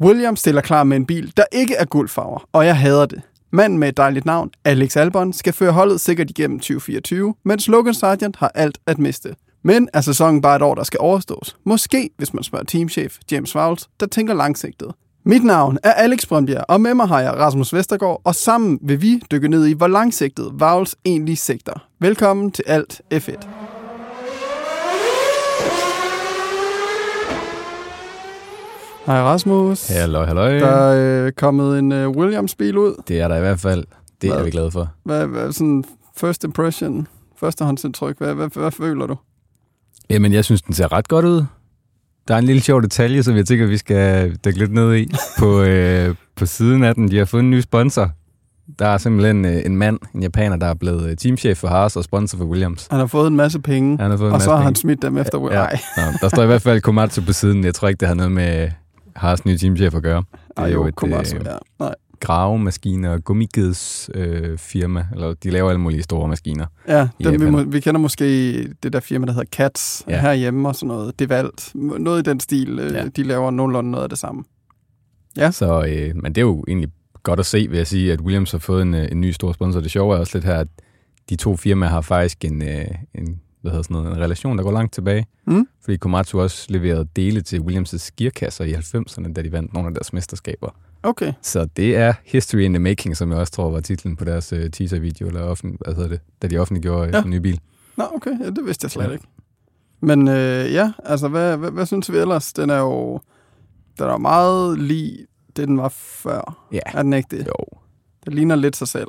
Williams stiller klar med en bil, der ikke er guldfarver, og jeg hader det. Manden med et dejligt navn, Alex Albon, skal føre holdet sikkert igennem 2024, mens Logan Sargent har alt at miste. Men er sæsonen bare et år, der skal overstås? Måske, hvis man spørger teamchef James Vowles, der tænker langsigtet. Mit navn er Alex Brøndbjerg, og med mig har jeg Rasmus Vestergaard, og sammen vil vi dykke ned i, hvor langsigtet Vowles egentlig sigter. Velkommen til Alt F1. Hej Rasmus. Hallo, hallo. Der er øh, kommet en øh, Williams-bil ud. Det er der i hvert fald. Det Hvad? er vi glade for. Hvad, hvad sådan first impression, førstehåndsindtryk, hvad, hvad, hvad føler du? Jamen, jeg synes, den ser ret godt ud. Der er en lille sjov detalje, som jeg tænker, vi skal dykke lidt ned i. på, øh, på siden af den, de har fået en ny sponsor. Der er simpelthen øh, en mand, en japaner, der er blevet øh, teamchef for Haas og sponsor for Williams. Han har fået en masse penge, Han har fået en og så masse har han penge. smidt dem efter Will. Nej, Nå, der står i hvert fald Komatsu på siden. Jeg tror ikke, det har noget med Haas nye teamchef at gøre. Det er Ej, jo jo, et øh, ja. Nej. gravemaskiner og gummigeds øh, firma. Eller de laver alle mulige store maskiner. Ja, dem, vi, må, vi kender måske det der firma, der hedder Cats ja. Ja. herhjemme og sådan noget. Det valgt. Noget i den stil. Ja. Ja. De laver nogenlunde noget af det samme. Så, øh, men det er jo egentlig godt at se, vil jeg sige, at Williams har fået en, øh, en ny stor sponsor. Det sjove er også lidt her, at de to firmaer har faktisk en, øh, en, hvad hedder sådan noget, en relation, der går langt tilbage. Mm? Fordi Komatsu også leverede dele til Williams' gearkasser i 90'erne, da de vandt nogle af deres mesterskaber. Okay. Så det er History in the Making, som jeg også tror var titlen på deres øh, teaser-video, eller offent, hvad hedder det, da de offentliggjorde Ja. ja. en ny bil. Nå, okay. Ja, det vidste jeg slet Ja. ikke. Men øh, ja, altså, hvad, hvad, hvad synes vi ellers? Den er jo den er meget lige det, den var før. Ja. Er den ikke det? Jo. Det ligner lidt sig selv.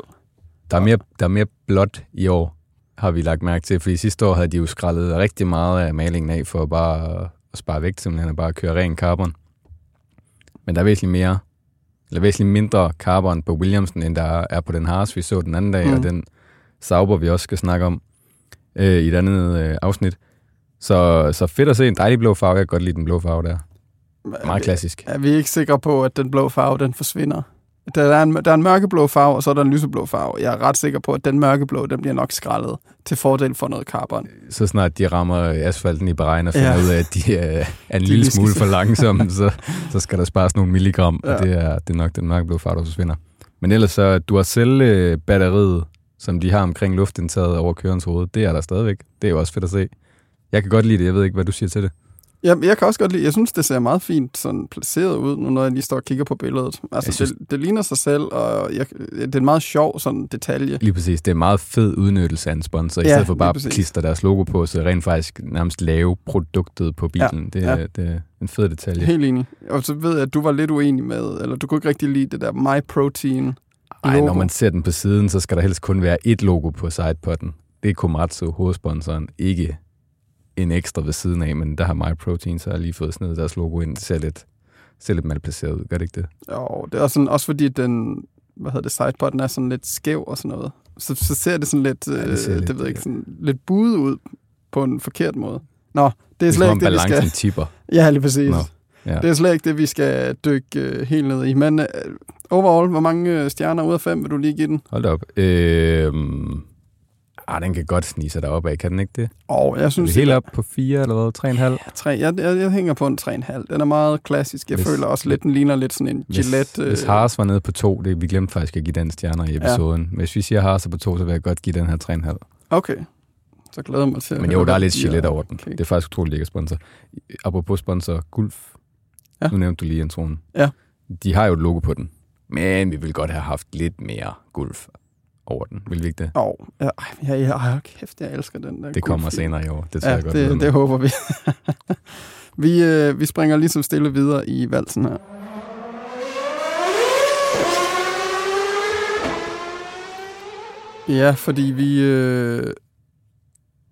Der er mere, der er mere blåt i år, har vi lagt mærke til, fordi sidste år havde de jo skrællet rigtig meget af malingen af for bare at spare vægt, simpelthen at bare køre ren carbon. Men der er væsentligt mere, eller væsentligt mindre carbon på Williamsen, end der er på den Haas, vi så den anden dag, Mm. og den Sauber, vi også skal snakke om øh, i et andet øh, afsnit. Så, så fedt at se en dejlig blå farve. Jeg kan godt lide den blå farve der. Er Meget vi- klassisk. Er vi ikke sikre på, at den blå farve, den forsvinder? Der er, en, der er en mørkeblå farve, og så er der en lyseblå farve. Jeg er ret sikker på, at den mørkeblå, den bliver nok skrællet til fordel for noget carbon. Så snart de rammer asfalten i Bahrein og finder Ja. ud af, at de er, er en De lille skal smule for langsomme, så, så skal der spares nogle milligram, ja. Og det er, det er nok den mørkeblå farve, der forsvinder. Men ellers så Duracell-batteriet, som de har omkring luftindtaget over kørens hoved, det er der stadigvæk. Det er jo også fedt at se. Jeg kan godt lide det. Jeg ved ikke, hvad du siger til det. Jeg, jeg kan også godt lide, jeg synes, det ser meget fint sådan placeret ud, nu når jeg lige står og kigger på billedet. Altså, Jeg synes- det, det ligner sig selv, og jeg, det er en meget sjov sådan detalje. Lige præcis. Det er en meget fed udnyttelse af en sponsor, i Ja, stedet for bare at klistre deres logo på, så rent faktisk nærmest lave produktet på bilen. Det, ja. er, det er en fed detalje. Helt enig. Og så ved jeg, at du var lidt uenig med, eller du kunne ikke rigtig lide det der My Protein Ej, logo. når man ser den på siden, så skal der helst kun være ét logo på sidepotten. Det er Komatsu, hovedsponsoren, ikke en ekstra ved siden af, men der har MyProtein så lige fået snedet deres logo ind. Det ser lidt, ser lidt malplaceret ud, gør det ikke det? Jo, det er også, sådan, også fordi den, hvad hedder det, sidepodden er sådan lidt skæv og sådan noget. Så, så ser det sådan lidt, Ja, det det, ser øh, lidt, det ved jeg ikke, øh, sådan lidt buet ud på en forkert måde. Nå, det er Det er slet ikke det, vi skal... tipper. Ja, lige præcis. Nå, ja. Det er slet ikke det, vi skal dykke øh, helt ned i. Men øh, overall, hvor mange øh, stjerner ud af fem vil du lige give den? Hold op. Øhm, ah, den kan godt snige sig deroppe af, kan den ikke det? Og jeg Er synes, vi helt op på fire eller hvad? 3,5? Tre, jeg, jeg, jeg hænger på en 3,5. Den er meget klassisk. Jeg Hvis- føler også lidt, den ligner lidt sådan en Hvis, Gillette. øh, hvis Haas var nede på to, det, vi glemte faktisk at give den stjerner i episoden. Ja. Hvis vi siger Haas er på to, så vil jeg godt give den her 3,5. Okay, så glæder jeg mig til Men jo, der er lidt. Gillette over den. Okay. Det er faktisk utroligt, ikke sponsor. Apropos sponsor, Gulf. Ja. Ja. Nu nævnte du lige introen. Ja. De har jo et logo på den. Men vi vil godt have haft lidt mere Gulf over den. Vil vi ikke det? Åh, oh, ja, ja, ej, kæft, jeg elsker den der. Det kommer Gulf-film. senere i år. Det tror Ja, jeg godt. det, det håber vi. vi, øh, vi springer ligesom stille videre i valsen her. Ja, fordi vi øh,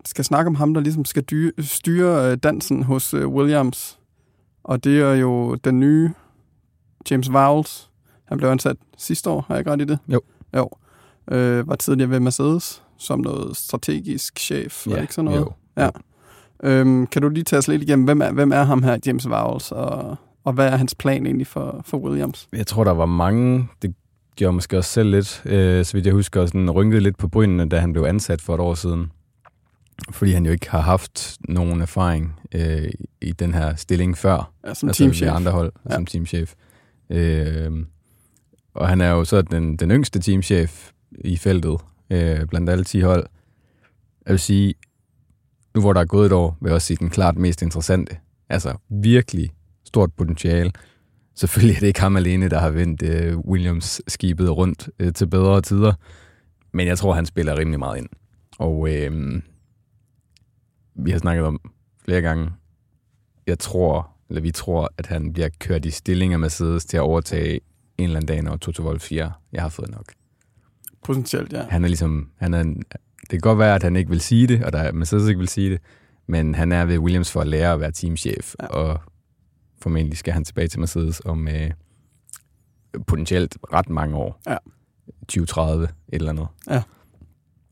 skal snakke om ham, der ligesom skal dy- styre øh, dansen hos øh, Williams. Og det er jo den nye James Vowles. Han blev ansat sidste år, har jeg ikke ret i det? Jo. Jo. Øh, var tidligere ved Mercedes som noget strategisk chef, var det ikke sådan noget? Jo. Ja. Øhm, kan du lige tage os lidt igennem, hvem er, hvem er ham her, James Vowles, og, og hvad er hans plan egentlig for, for Williams? Jeg tror, der var mange, det gjorde måske også selv lidt, øh, så vidt jeg husker, sådan rynkede lidt på brynene, da han blev ansat for et år siden. Fordi han jo ikke har haft nogen erfaring øh, i den her stilling før. Ja, som altså teamchef. andre hold, Ja. ja. som teamchef. Øh, og han er jo så den, den yngste teamchef i feltet, øh, blandt alle 10 hold. Jeg vil sige, nu hvor der er gået et år, vil jeg også sige den klart mest interessante. Altså virkelig stort potentiale. Selvfølgelig er det ikke ham alene, der har vendt øh, Williams-skibet rundt øh, til bedre tider, men jeg tror, han spiller rimelig meget ind. Og øh, vi har snakket om flere gange, jeg tror, eller vi tror, at han bliver kørt i stillinger med Mercedes til at overtage en eller anden dag, når Toto Wolff 4, jeg har fået nok. Potentielt, ja. Han er ligesom, han er, en- det kan godt være, at han ikke vil sige det, og der er Mercedes ikke vil sige det, men han er ved Williams for at lære at være teamchef, Ja. ja. og formentlig skal han tilbage til Mercedes om øh, potentielt ret mange år. Ja. 2030, et eller andet,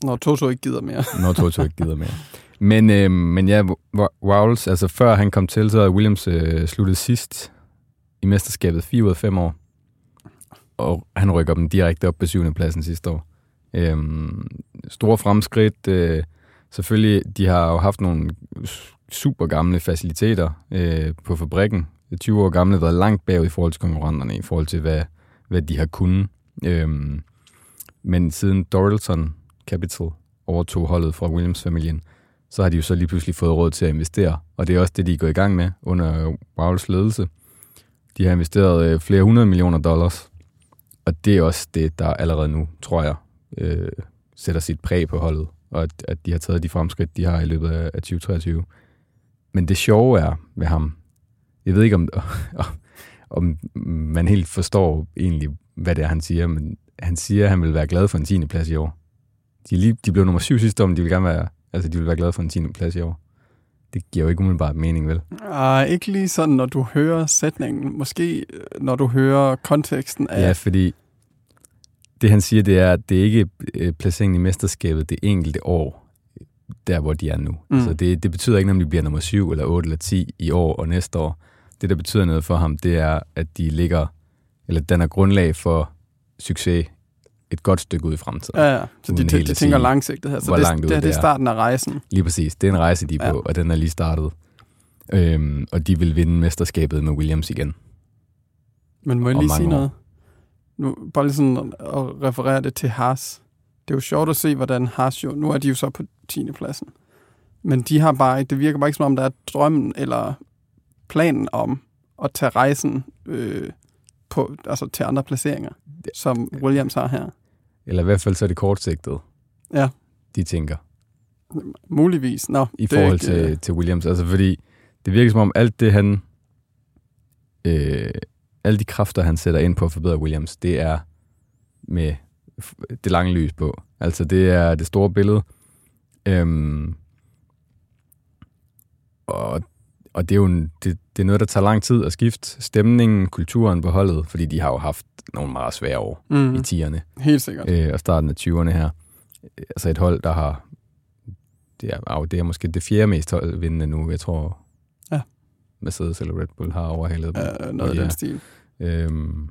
Når Toto ikke gider mere. når Toto ikke gider mere. Men, øh, men ja, Wowles, altså før han kom til, så havde Williams øh, sluttet sidst i mesterskabet 4 ud af 5 år. Og han rykker dem direkte op på syvende pladsen sidste år. Øhm, store fremskridt. Øh, selvfølgelig, de har jo haft nogle super gamle faciliteter øh, på fabrikken. 20 år gamle, været langt bagud i forhold til konkurrenterne, i forhold til, hvad, hvad de har kunnet. Øhm, men siden Doralton Capital overtog holdet fra Williams-familien, så har de jo så lige pludselig fået råd til at investere. Og det er også det, de er gået i gang med under Wowls ledelse. De har investeret øh, flere hundrede millioner dollars. Og det er også det, der allerede nu, tror jeg, øh, sætter sit præg på holdet. Og at, at de har taget de fremskridt, de har i løbet af, af 2023. Men det sjove er med ham, jeg ved ikke, om, om man helt forstår egentlig, hvad det er, han siger, men han siger, at han vil være glad for en 10. plads i år. De, lige, de blev nummer syv sidste år, men de vil gerne være, altså de vil være glade for en 10. plads i år. Det giver jo ikke umiddelbart mening, vel? Ej, ikke lige sådan, når du hører sætningen. Måske, øh, når du hører konteksten af... Ja, fordi det han siger, det er, at det er ikke øh, placeringen i mesterskabet det enkelte år, der hvor de er nu. Mm. Mm. Altså det, det betyder ikke, om de bliver nummer 7 eller 8 eller 10 i år og næste år. Det, der betyder noget for ham, det er, at de ligger, eller danner grundlag for succes et godt stykke ud i fremtiden. Ja, ja. Så de, de, de tænker langsigtet her. Så det, langt det, det, det er starten af rejsen. Lige præcis. Det er en rejse, de er Ja. på, og den er lige startet. Øhm, og de vil vinde mesterskabet med Williams igen. Men må jeg lige sige år. noget? Nu, bare lige sådan at referere det til Haas. Det er jo sjovt at se, hvordan Haas jo... Nu er de jo så på 10. pladsen. Men de har bare ikke... Det virker bare ikke som om, der er drømmen eller planen om at tage rejsen øh, på, altså til andre placeringer, som Williams har her. Eller i hvert fald så er det kortsigtet, Ja, de tænker. muligvis. Nå, i forhold ikke, til, øh, til Williams. Altså fordi det virker som om alt det, han... Øh, alle de kræfter, han sætter ind på at forbedre Williams, det er med det lange lys på. Altså det er det store billede. Øhm, og, og det er jo en, det, det er noget, der tager lang tid at skifte stemningen, kulturen på holdet, fordi de har jo haft nogle meget svære år mm. I 10'erne helt sikkert. øh, og starten af 20'erne her. Altså et hold, der har... Det er, au, det er måske det fjerde mest vindende nu. Jeg tror, Ja. Mercedes eller Red Bull har overhalet dem. Øh, noget af Ja. den stil. Øhm,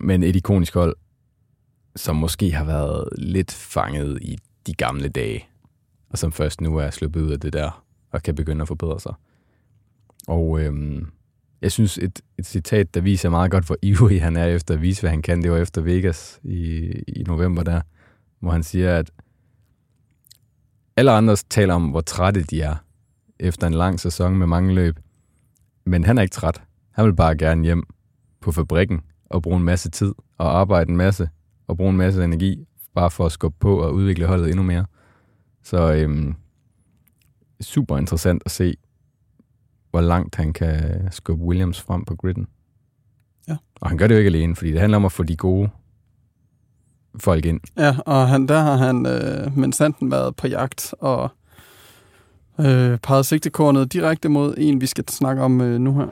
men et ikonisk hold, som måske har været lidt fanget i de gamle dage, og som først nu er sluppet ud af det der, og kan begynde at forbedre sig. Og øhm, jeg synes, et, et citat, der viser meget godt, hvor ivrig han er efter at vise, hvad han kan, det var efter Vegas i, i november der, hvor han siger, at alle andre taler om, hvor trætte de er efter en lang sæson med mange løb. Men han er ikke træt. Han vil bare gerne hjem på fabrikken og bruge en masse tid og arbejde en masse og bruge en masse energi bare for at skubbe på og udvikle holdet endnu mere. Så øhm, super interessant at se, hvor langt han kan skubbe Williams frem på gridden. Ja. Og han gør det jo ikke alene, fordi det handler om at få de gode folk ind. Ja, og han, der har han, øh, mens han været på jagt og øh, peget sigtekornet direkte mod en, vi skal snakke om øh, nu her.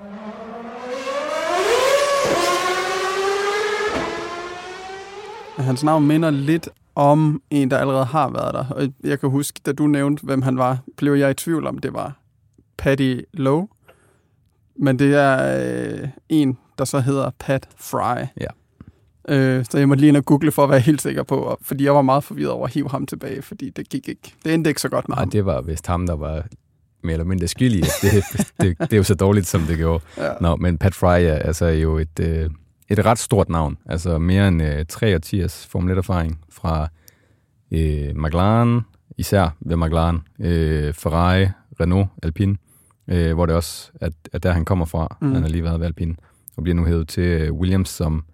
Hans navn minder lidt om en, der allerede har været der. Og jeg kan huske, da du nævnte, hvem han var, blev jeg i tvivl om, det var Patty Lowe. Men det er øh, en, der så hedder Pat Fry. Ja. Øh, så jeg måtte lige ind og google for at være helt sikker på, og- fordi jeg var meget forvirret over at hive ham tilbage, fordi det gik ikke. Det endte ikke så godt med Nej, ham. det var vist ham, der var mere eller mindre skyld i, at det, det, det er jo så dårligt, som det gjorde. Ja. Nå, men Pat Fry er altså jo et, øh, et ret stort navn. Altså mere end øh, 3 års Formel 1-erfaring fra øh, McLaren, især ved McLaren, øh, Ferrari, Renault, Alpine, øh, hvor det også er, er der, han kommer fra. Mm. Han har lige været ved Alpine, og bliver nu hævet til øh, Williams som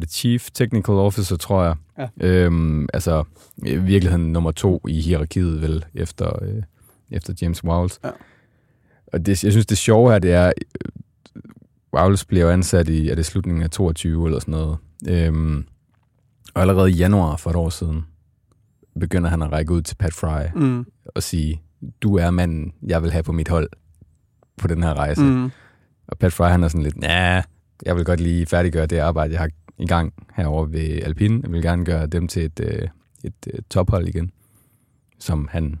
det Chief Technical Officer, tror jeg. Ja. Øhm, altså, i virkeligheden nummer to i hierarkiet, vel, efter, øh, efter James Wowles. Ja. Og det, jeg synes, det sjove her, det er, øh, Wowles bliver jo ansat i, er det slutningen af 22 eller sådan noget. Øhm, og allerede i januar for et år siden, begynder han at række ud til Pat Fry Mm. og sige, du er manden, jeg vil have på mit hold på den her rejse. Mm. Og Pat Fry, han er sådan lidt, ja, jeg vil godt lige færdiggøre det arbejde, jeg har i gang herovre ved Alpine. Jeg vil gerne gøre dem til et, øh, et øh, tophold igen, som han,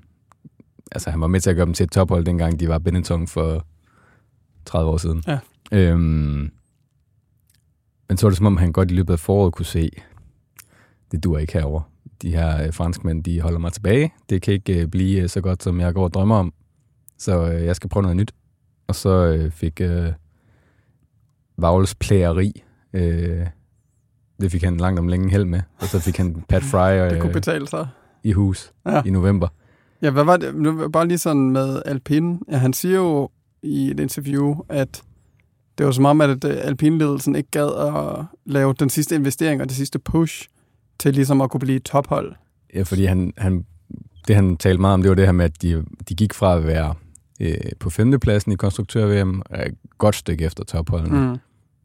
altså han var med til at gøre dem til et tophold, dengang de var Benetton for 30 år siden. Ja. Øhm, men så var det som om, han godt i løbet af foråret kunne se, det dur ikke herover. De her øh, franskmænd, de holder mig tilbage. Det kan ikke blive så godt, som jeg går og drømmer om. Så jeg skal prøve noget nyt. Og så øh, fik øh, Vagles plageri, øh, det fik han langt om længe held med. Og så fik han Pat Fry Det kunne øh, betale sig. i hus Ja. i november. Ja, hvad var det? Nu Bare lige sådan med Alpine. Ja, han siger jo i et interview, at det var som om, at øh, Alpine-ledelsen ikke gad at lave den sidste investering og det sidste push til ligesom at kunne blive tophold. Ja, fordi han, han, det han talte meget om, det var det her med, at de, de gik fra at være øh, på femtepladsen i konstruktør-VM, et godt stykke efter topholdene, mm.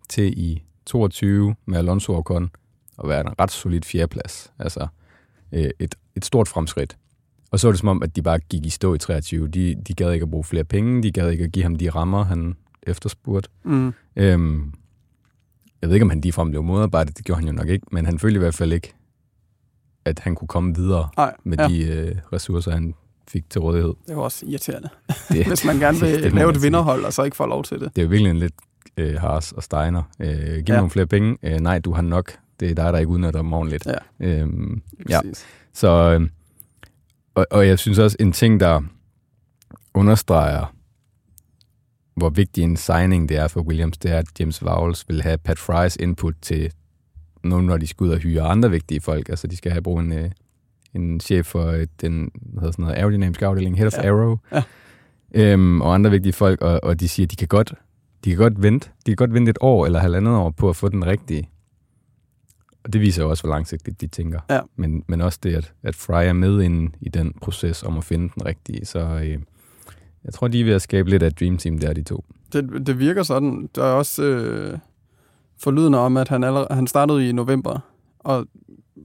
Til i 22 med Alonso og Ocon, og være en ret solid fjerdeplads. Altså øh, et, et stort fremskridt. Og så var det som om, at de bare gik i stå i 23. De, de gad ikke at bruge flere penge, de gad ikke at give ham de rammer, han efterspurgte. Mm. Øhm, jeg ved ikke, om han ligefrem blev modarbejdet, det gjorde han jo nok ikke, men han følte i hvert fald ikke, at han kunne komme videre Nej, med ja. de øh, ressourcer, han fik til rådighed. det var også irriterende. Det, Hvis man gerne vil det må lave et vinderhold, og så ikke får lov til det. det er jo virkelig en lidt øh, Haas og Steiner. Øh, giv Ja. nogle flere penge. Øh, nej, du har nok. Det er dig, der ikke udnytter dem ordentligt. Ja. Øhm, ja. Så, øh, og, og jeg synes også, en ting, der understreger, hvor vigtig en signing det er for Williams, det er, at James Vowles vil have Pat Fry's input til nu, når de skal ud og hyre andre vigtige folk. Altså, de skal have brugt en, øh, en chef for den hvad hedder sådan noget, aerodynamiske afdeling, Head of Ja. Aero, Ja. øhm, og andre vigtige folk, og, og de siger, at de kan godt de kan godt vente. De kan godt vente et år eller halvandet år på at få den rigtige. Og det viser jo også, hvor langsigtigt de tænker. Ja. Men, men også det, at, at Fry er med ind i den proces om at finde den rigtige. Så øh, jeg tror, de er ved at skabe lidt af dream team der, de to. Det, det virker sådan. Der er også øh, forlydende om, at han, allerede, han startede i november, og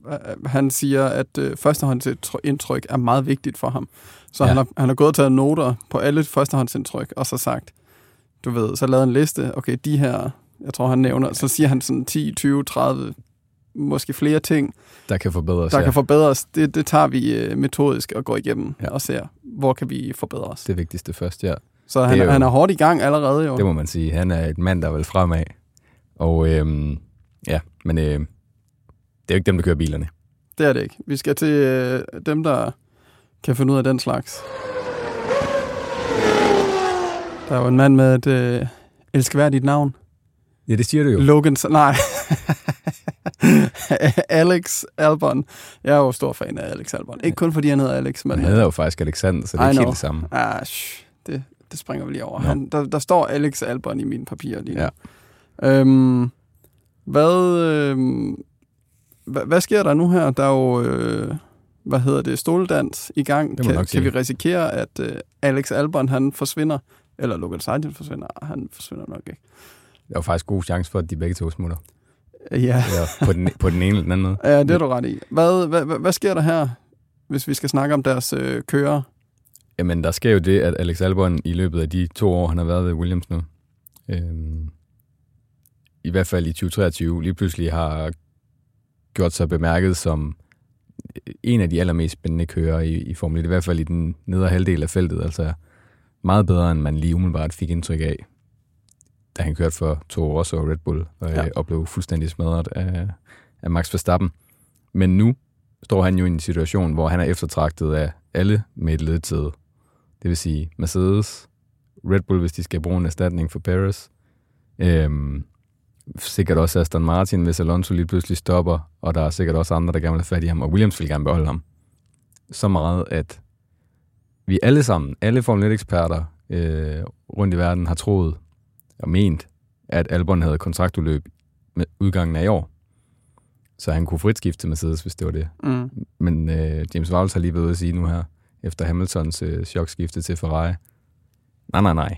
øh, han siger, at øh, førstehåndsindtryk er meget vigtigt for ham. Så ja. Ja. han, har, han har gået og taget noter på alle førstehåndsindtryk, og så sagt, du ved, så lavet en liste, okay, de her, jeg tror han nævner, så siger han sådan 10, 20, 30, måske flere ting, Der kan forbedres. der ja. kan forbedres. Det, det tager vi øh, metodisk og går igennem ja. Ja. og ser, hvor kan vi forbedre os. det vigtigste først, ja. Så han, er jo- han er hårdt i gang allerede jo. Det må man sige. Han er et mand, der vil fremad. Og øhm, ja, men øh, det er jo ikke dem, der kører bilerne. Det er det ikke. Vi skal til øh, dem, der kan finde ud af den slags. Der er jo en mand med et øh, elskværdigt navn. Ja, det siger du jo. Logan... Nej. Alex Albon. Jeg er jo stor fan af Alex Albon. Ikke kun fordi han hedder Alex, men... Han hedder jo faktisk Alexander, så det er ikke helt det samme. Ah, shh, det, det springer vi lige over. Han, der, der står Alex Albon i mine papirer lige nu. Ja. Øhm, hvad, øhm, hvad, sker der nu her? Der er jo, øh, hvad hedder det, stoledans i gang. Det Kan, kan vi risikere, at øh, Alex Albon han forsvinder? Eller Logan Sargent forsvinder? Han forsvinder nok ikke. Der er faktisk god chance for, at de begge to smutter. Ja, Eller på den, på den ene eller den anden måde. ja det er du ret i. Hvad, hvad, hvad, hvad sker der her, hvis vi skal snakke om deres øh, kører? Jamen, der sker jo det, at Alex Albon i løbet af de to år, han har været ved Williams nu, øhm, i hvert fald i 2023, lige pludselig har gjort sig bemærket som en af de allermest spændende kører i, i Formel 1, i hvert fald i den nedre halvdel af feltet, altså meget bedre, end man lige umiddelbart fik indtryk af, da han kørte for Toro Rosso og Red Bull, og, Ja. ja. og blev fuldstændig smadret af, af Max Verstappen. Men nu står han jo i en situation, hvor han er eftertragtet af alle med et ledtid. Det vil sige Mercedes, Red Bull, hvis de skal bruge en erstatning for Paris, øhm, sikkert også Aston Martin, hvis Alonso lige pludselig stopper, og der er sikkert også andre, der gerne vil have fat i ham, og Williams vil gerne beholde ham. Så meget, at vi alle sammen, alle Formel 1-eksperter øh, rundt i verden, har troet og ment, at Albon havde kontraktudløb med udgangen af i år. Så han kunne frit skifte Mercedes, hvis det var det. Mm. Men øh, James Vowles har lige været ude at sige nu her, efter Hamiltons øh, chokskifte til Ferrari, nej, nej, nej.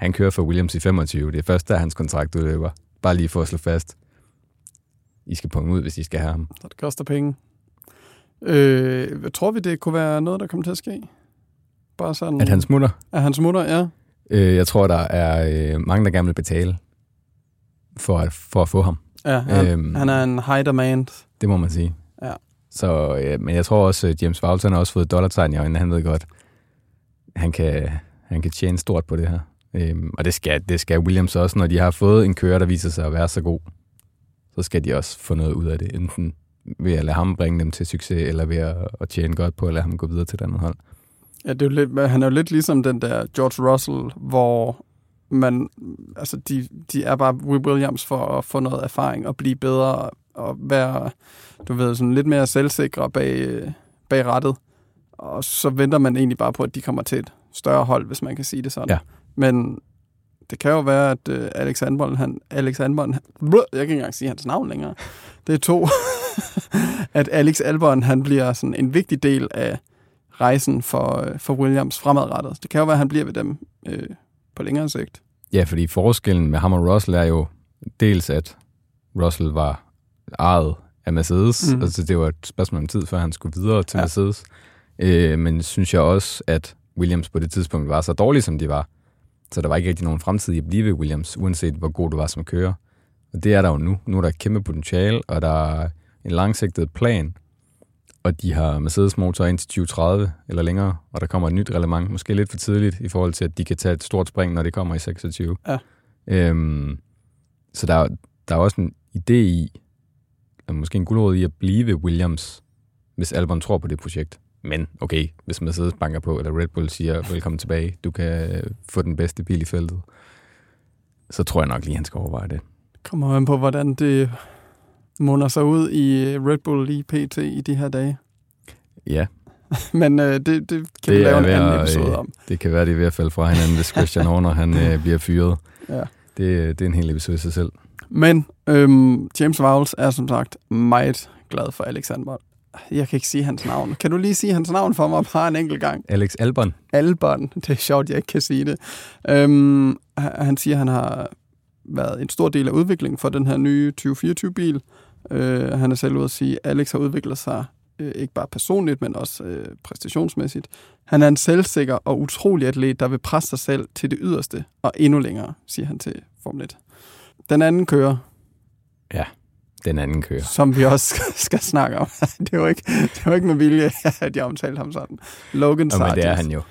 Han kører for Williams i 25. Det er først, da hans kontrakt udløber. Bare lige for at slå fast. I skal punge ud, hvis I skal have ham. Så det koster penge. Øh, tror vi, det kunne være noget, der kommer til at ske? Bare sådan... At han smutter? At han smutter, ja. Øh, jeg tror, der er øh, mange, der gerne vil betale for at, for at få ham. Ja, han, øhm, han er en high demand. Det må man sige. Ja. Så, øh, men jeg tror også, at James Vowles har også fået dollartegn i øjnene. Han ved godt, han kan, han kan tjene stort på det her. Øhm, og det skal, det skal Williams også, når de har fået en kører, der viser sig at være så god. Så skal de også få noget ud af det, enten ved at lade ham bringe dem til succes, eller ved at, at tjene godt på at lade ham gå videre til et andet hold. Ja, det er jo lidt, han er jo lidt ligesom den der George Russell, hvor man, altså de, de er bare Will Williams for at få noget erfaring og blive bedre og være, du ved, sådan lidt mere selvsikre bag, bag rettet. Og så venter man egentlig bare på, at de kommer til et større hold, hvis man kan sige det sådan. Ja. Men det kan jo være, at uh, Alex Anbol, han, Alex Anbol, han, jeg kan ikke engang sige hans navn længere. Det er to. at Alex Albon, han bliver sådan en vigtig del af rejsen for, for Williams fremadrettet. Det kan jo være, at han bliver ved dem øh, på længere sigt. Ja, fordi forskellen med ham og Russell er jo dels, at Russell var ejet af Mercedes. Mm. Altså, det var et spørgsmål om tid, før han skulle videre til ja. Mercedes. Øh, men synes jeg også, at Williams på det tidspunkt var så dårlige, som de var. Så der var ikke rigtig nogen fremtid i at blive ved Williams, uanset hvor god du var som kører. Og det er der jo nu. Nu er der et kæmpe potentiale, og der er en langsigtet plan. Og de har Mercedes motor ind til 2030 eller længere, og der kommer et nyt reglement, måske lidt for tidligt, i forhold til, at de kan tage et stort spring, når det kommer i 26. Ja. Øhm, så der, der er også en idé i, måske en guldråd i at blive ved Williams, hvis Albon tror på det projekt. Men okay, hvis Mercedes banker på, eller Red Bull siger, velkommen tilbage, du kan få den bedste bil i feltet, så tror jeg nok lige, han skal overveje det. Kommer man på, hvordan det munder sig ud i Red Bull lige pt. i de her dage. Ja. Men øh, det, det kan det vi lave en anden at, episode om. Det kan være, det er ved at falde fra hinanden, hvis Christian Horner han, øh, bliver fyret. Ja. Det, det er en hel episode i sig selv. Men øhm, James Vowles er som sagt meget glad for Alexander. Jeg kan ikke sige hans navn. Kan du lige sige hans navn for mig bare en enkelt gang? Alex Albon. Albon. Det er sjovt, jeg ikke kan sige det. Øhm, han siger, at han har været en stor del af udviklingen for den her nye 2024-bil. Øh, han er selv ude at sige, at Alex har udviklet sig øh, ikke bare personligt, men også øh, præstationsmæssigt. Han er en selvsikker og utrolig atlet, der vil presse sig selv til det yderste og endnu længere, siger han til Formel 1. Den anden kører. Ja, den anden kører. Som vi også skal snakke om. det, var ikke, det var ikke med vilje, at jeg omtalte ham sådan. Logan Sargent. Men det er han jo.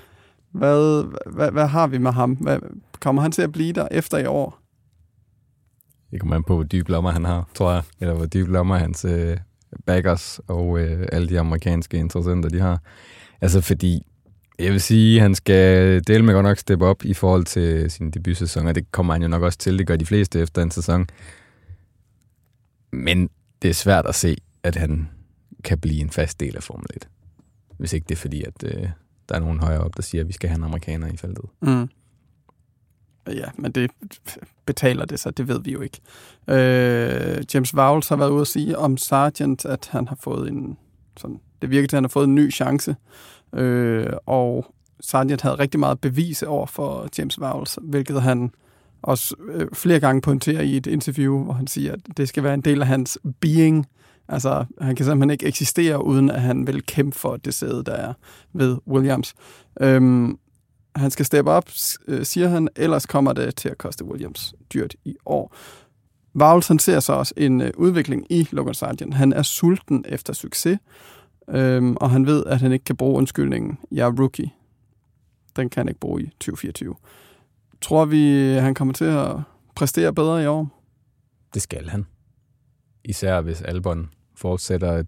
Hvad, hvad, hvad har vi med ham? Hvad, kommer han til at blive der efter i år? Det kommer an på, hvor dybe lommer han har, tror jeg. Eller hvor dybe lommer hans øh, backers og øh, alle de amerikanske interessenter, de har. Altså fordi, jeg vil sige, at han skal dele med godt nok steppe op i forhold til sin debutsæson, og det kommer han jo nok også til. Det gør de fleste efter en sæson. Men det er svært at se, at han kan blive en fast del af Formel 1. Hvis ikke det er fordi, at øh, der er nogen højere op, der siger, at vi skal have en amerikaner i feltet. Mm. Ja, men det betaler det sig, det ved vi jo ikke. Øh, James Vowles har været ude at sige om Sargent, at han har fået en, sådan, det virker til, at han har fået en ny chance. Øh, og Sargent havde rigtig meget bevise over for James Vowles, hvilket han også øh, flere gange pointerer i et interview, hvor han siger, at det skal være en del af hans being. Altså, han kan simpelthen ikke eksistere, uden at han vil kæmpe for det sæde, der er ved Williams. Øhm, han skal steppe op, øh, siger han, ellers kommer det til at koste Williams dyrt i år. Vowles han ser så også en øh, udvikling i Logan Sargent. Han er sulten efter succes, øhm, og han ved, at han ikke kan bruge undskyldningen, jeg er rookie. Den kan han ikke bruge i 2024. Tror vi, han kommer til at præstere bedre i år? Det skal han. Især hvis Albon fortsætter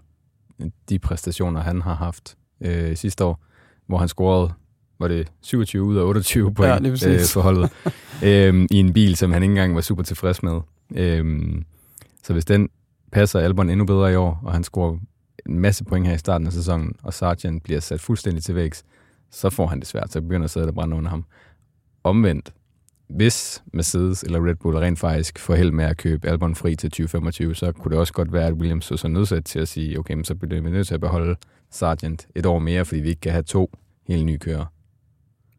de præstationer, han har haft øh, sidste år, hvor han scorede var det 27 ud af 28 point ja, øh, for holdet, øh, i en bil, som han ikke engang var super tilfreds med. Øhm, så hvis den passer Albon endnu bedre i år, og han scorer en masse point her i starten af sæsonen, og Sargent bliver sat fuldstændig til vægs, så får han det svært, så begynder at sidde der brænde under ham. Omvendt, hvis Mercedes eller Red Bull rent faktisk får held med at købe Albon fri til 2025, så kunne det også godt være, at Williams så så nødsat til at sige, okay, men så bliver vi nødt til at beholde Sargent et år mere, fordi vi ikke kan have to helt nye kører.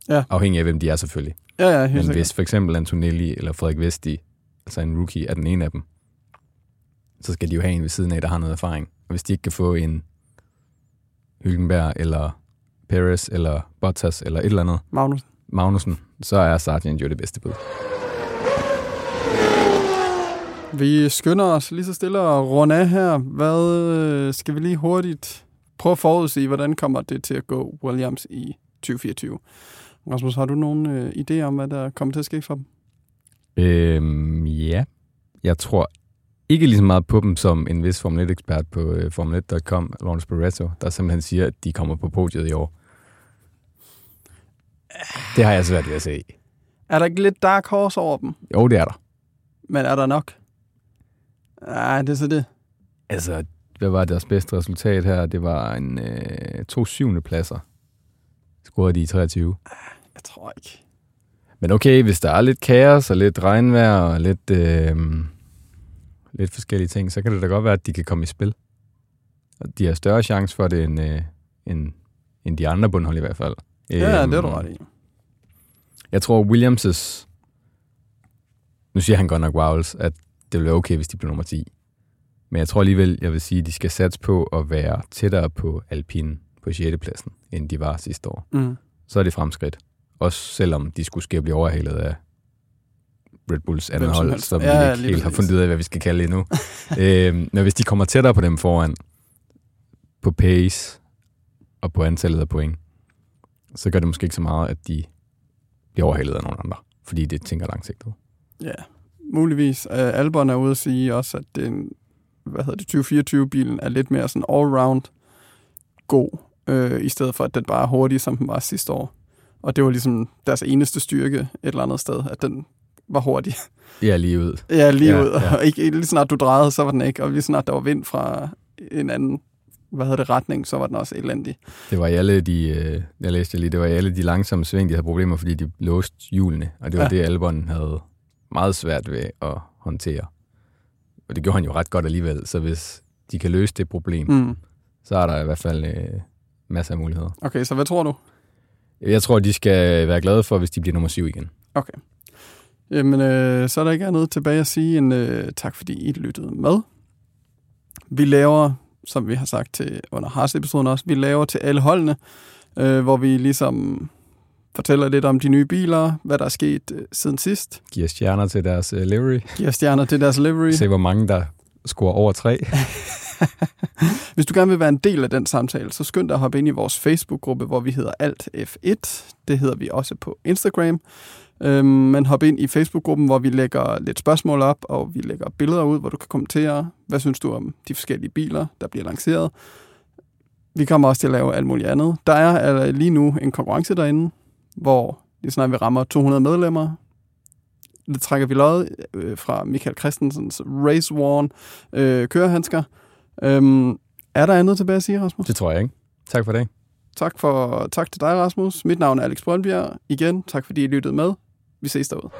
Ja. Afhængig af, hvem de er selvfølgelig. Ja, ja, helt Men sikkert. hvis for eksempel Antonelli eller Frederik Vesti, altså en rookie, er den ene af dem, så skal de jo have en ved siden af, der har noget erfaring. Og hvis de ikke kan få en Hülkenberg eller Perez eller Bottas eller et eller andet, Magnus. Magnussen, så er Sargent jo det bedste bud. Vi skynder os lige så stille og runde af her. Hvad øh, skal vi lige hurtigt prøve at forudsige, hvordan kommer det til at gå Williams i 2024? Rasmus, har du nogen øh, idé om, hvad der kommer til at ske for dem? Øhm, ja. Jeg tror ikke lige så meget på dem som en vis Formel 1-ekspert på øh, Formel1.com, Lawrence Barretto, der simpelthen siger, at de kommer på podiet i år. Det har jeg svært ved at se. Er der ikke lidt dark horse over dem? Jo, det er der. Men er der nok? Nej, det er så det. Altså, hvad var deres bedste resultat her? Det var en øh, to syvende pladser. Scorede de i 23. Jeg tror ikke. Men okay, hvis der er lidt kaos og lidt regnvejr og lidt, øh, lidt forskellige ting, så kan det da godt være, at de kan komme i spil. Og de har større chance for det, end, øh, end, end de andre bundhold i hvert fald. Ja, Øhm, det er du ret i. Jeg tror, Williams' nu siger han godt nok Wowles, at det vil være okay, hvis de bliver nummer 10. Men jeg tror alligevel, jeg vil sige, at de skal satse på at være tættere på Alpine på 6. pladsen, end de var sidste år. Mm. Så er det fremskridt. Også selvom de skulle ske at blive overhalet af Red Bulls som hold, som Ja, vi ikke lige helt har fundet ud af, hvad vi skal kalde det endnu. øhm, men hvis de kommer tættere på dem foran, på pace og på antallet af point, så gør det måske ikke så meget, at de bliver overhalet af nogle andre, fordi det tænker langsigtet. Ja, muligvis. Uh, Albon er ude at sige også, at den, hvad hedder det, 2024-bilen er lidt mere sådan all-round god, øh, i stedet for, at den bare er hurtig, som den var sidste år. Og det var ligesom deres eneste styrke et eller andet sted, at den var hurtig. Ja, lige ud. Ja, lige Ja, ud. ja. Og ikke, lige snart du drejede, så var den ikke. Og lige snart der var vind fra en anden hvad hedder det, retning, så var den også elendig. Det var i alle de, øh, jeg læste lige, det var i alle de langsomme sving, de havde problemer, fordi de låste hjulene, og det var Ja. det, Albon havde meget svært ved at håndtere. Og det gjorde han jo ret godt alligevel, så hvis de kan løse det problem. Mm. så er der i hvert fald øh, masser af muligheder. Okay, så hvad tror du? Jeg tror, de skal være glade for, hvis de bliver nummer syv igen. Okay. Jamen, øh, så er der ikke andet tilbage at sige end øh, tak, fordi I lyttede med. Vi laver, som vi har sagt til under Haas-episoden også, vi laver til alle holdene, øh, hvor vi ligesom fortæller lidt om de nye biler, hvad der er sket øh, siden sidst, Giver stjerner til deres øh, livery. giver stjerner til deres livery. Se, hvor mange der scorer over tre. Hvis du gerne vil være en del af den samtale, så skynd dig at hoppe ind i vores Facebook-gruppe, hvor vi hedder Alt F1. Det hedder vi også på Instagram. Øhm, men hop ind i Facebook-gruppen, hvor vi lægger lidt spørgsmål op, og vi lægger billeder ud, hvor du kan kommentere, hvad synes du om de forskellige biler, der bliver lanceret. Vi kommer også til at lave alt muligt andet. Der er øh, lige nu en konkurrence derinde, hvor lige snart vi rammer 200 medlemmer, det trækker vi lod øh, fra Michael Christensens Race Worn øh, kørehandsker. Øhm, er der andet tilbage at sige, Rasmus? Det tror jeg ikke. Tak for det. Tak, for, tak til dig, Rasmus. Mit navn er Alex Brøndbjerg. Igen, tak fordi I lyttede med. Vi ses derude.